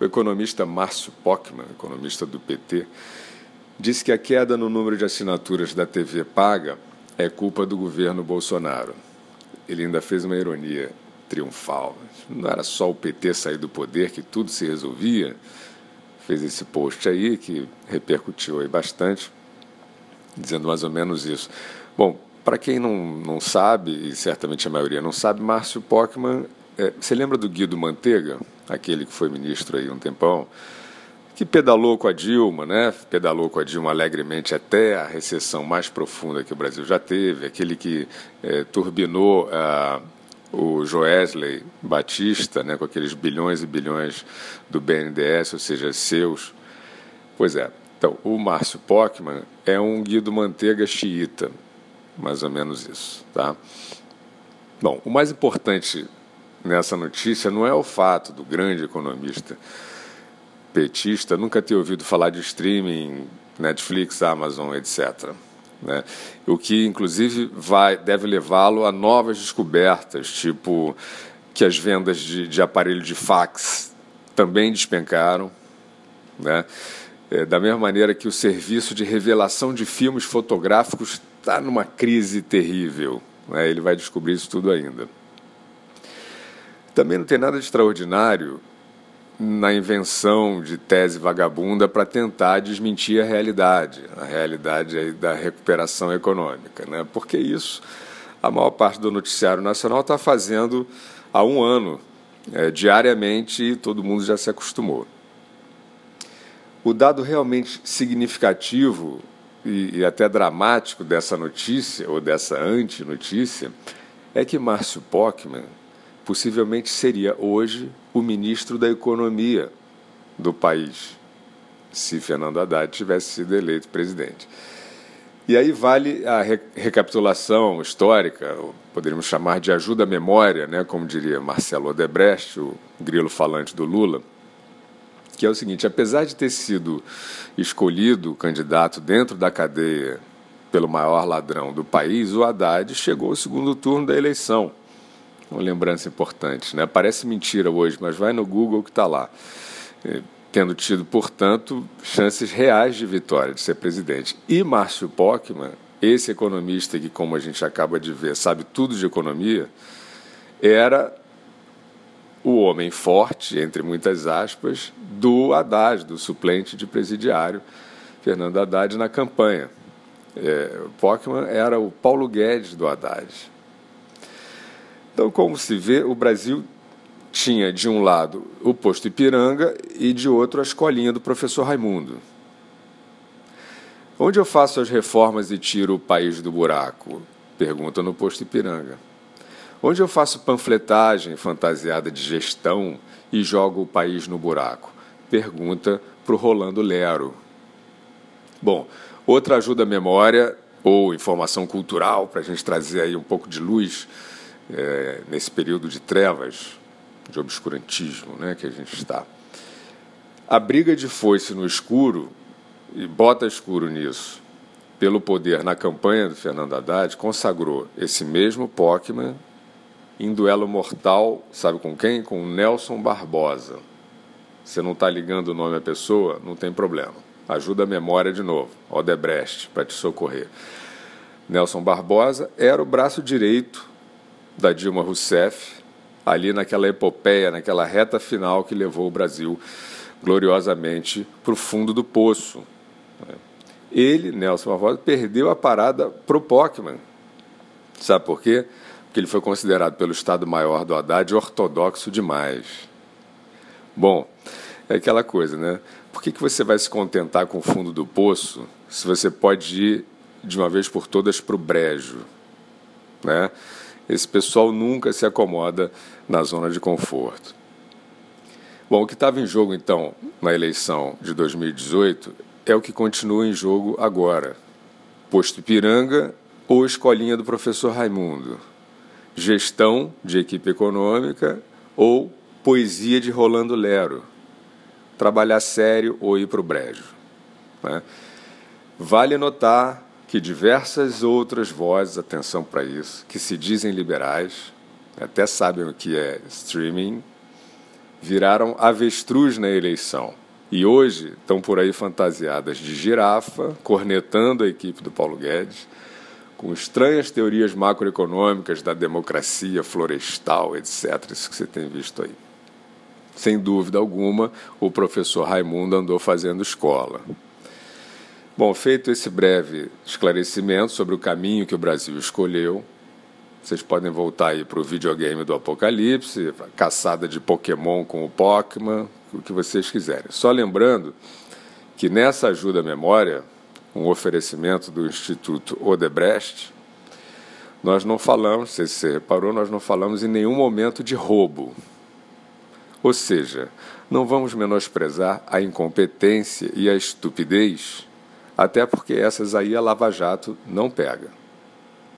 O economista Márcio Pockmann, economista do PT, disse que a queda no número de assinaturas da TV paga é culpa do governo Bolsonaro. Ele ainda fez uma ironia triunfal. Não era só o PT sair do poder que tudo se resolvia. Fez esse post aí que repercutiu aí bastante, dizendo mais ou menos isso. Bom, para quem não, não sabe, e certamente a maioria não sabe, Márcio Pockmann, é, você lembra do Guido Mantega, aquele que foi ministro aí um tempão, que pedalou com a Dilma, né? Pedalou com a Dilma alegremente até a recessão mais profunda que o Brasil já teve, aquele que é, turbinou a o Joesley Batista, né, com aqueles bilhões e bilhões do BNDES, ou seja, seus. Pois é. Então, o Márcio Pockmann é um Guido Manteiga xiita, mais ou menos isso, tá? Bom, o mais importante nessa notícia não é o fato do grande economista petista nunca ter ouvido falar de streaming, Netflix, Amazon, etc. Né? O que, inclusive, vai, deve levá-lo a novas descobertas, tipo que as vendas de, de aparelho de fax também despencaram. Né? É, da mesma maneira que o serviço de revelação de filmes fotográficos está numa crise terrível. Né? Ele vai descobrir isso tudo ainda. Também não tem nada de extraordinário na invenção de tese vagabunda para tentar desmentir a realidade, a realidade da recuperação econômica. Né? Porque isso a maior parte do noticiário nacional está fazendo há um ano, é, diariamente, e todo mundo já se acostumou. O dado realmente significativo e, e até dramático dessa notícia, ou dessa antinotícia, é que Márcio Pockmann possivelmente seria hoje o ministro da Economia do país, se Fernando Haddad tivesse sido eleito presidente. E aí vale a recapitulação histórica, poderíamos chamar de ajuda à memória, né, como diria Marcelo Odebrecht, o grilo falante do Lula, que é o seguinte: apesar de ter sido escolhido candidato dentro da cadeia pelo maior ladrão do país, o Haddad chegou ao segundo turno da eleição uma lembrança importante. Né? Parece mentira hoje, mas vai no Google que está lá. É, tendo tido, portanto, chances reais de vitória, de ser presidente. E Márcio Pockmann, esse economista que, como a gente acaba de ver, sabe tudo de economia, era o homem forte, entre muitas aspas, do Haddad, do suplente de presidiário Fernando Haddad na campanha. É, era o Paulo Guedes do Haddad. Então, como se vê, o Brasil tinha de um lado o posto Ipiranga e de outro a escolinha do professor Raimundo. Onde eu faço as reformas e tiro o país do buraco? Pergunta no posto Ipiranga. Onde eu faço panfletagem fantasiada de gestão e jogo o país no buraco? Pergunta para o Rolando Lero. Bom, outra ajuda à memória ou informação cultural para a gente trazer aí um pouco de luz é, nesse período de trevas, de obscurantismo né, que a gente está. A briga de foice no escuro, e bota escuro nisso, pelo poder na campanha do Fernando Haddad, consagrou esse mesmo Pockman em duelo mortal, sabe com quem? Com Nelson Barbosa. Você não está ligando o nome à pessoa, não tem problema. Ajuda a memória de novo, Odebrecht, para te socorrer. Nelson Barbosa era o braço direito da Dilma Rousseff, ali naquela epopeia, naquela reta final que levou o Brasil gloriosamente para o fundo do poço. Ele, Nelson Barbosa, perdeu a parada para o Pockman. Sabe por quê? Porque ele foi considerado pelo Estado-Maior do Haddad ortodoxo demais. Bom, é aquela coisa, né? Por que, que você vai se contentar com o fundo do poço se você pode ir de uma vez por todas para o brejo? Né? Esse pessoal nunca se acomoda na zona de conforto. Bom, o que estava em jogo então na eleição de 2018 é o que continua em jogo agora. Posto Ipiranga ou escolinha do professor Raimundo. Gestão de equipe econômica ou poesia de Rolando Lero. Trabalhar sério ou ir para o brejo. Né? Vale notar que diversas outras vozes, atenção para isso, que se dizem liberais, até sabem o que é streaming, viraram avestruz na eleição. E hoje estão por aí fantasiadas de girafa, cornetando a equipe do Paulo Guedes, com estranhas teorias macroeconômicas da democracia florestal, etc. Isso que você tem visto aí. Sem dúvida alguma, o professor Raimundo andou fazendo escola. Bom, feito esse breve esclarecimento sobre o caminho que o Brasil escolheu, vocês podem voltar aí para o videogame do Apocalipse, caçada de Pokémon com o Pokémon, o que vocês quiserem. Só lembrando que nessa ajuda à memória, um oferecimento do Instituto Odebrecht, nós não falamos, se você reparou, nós não falamos em nenhum momento de roubo. Ou seja, não vamos menosprezar a incompetência e a estupidez, até porque essas aí a Lava Jato não pega.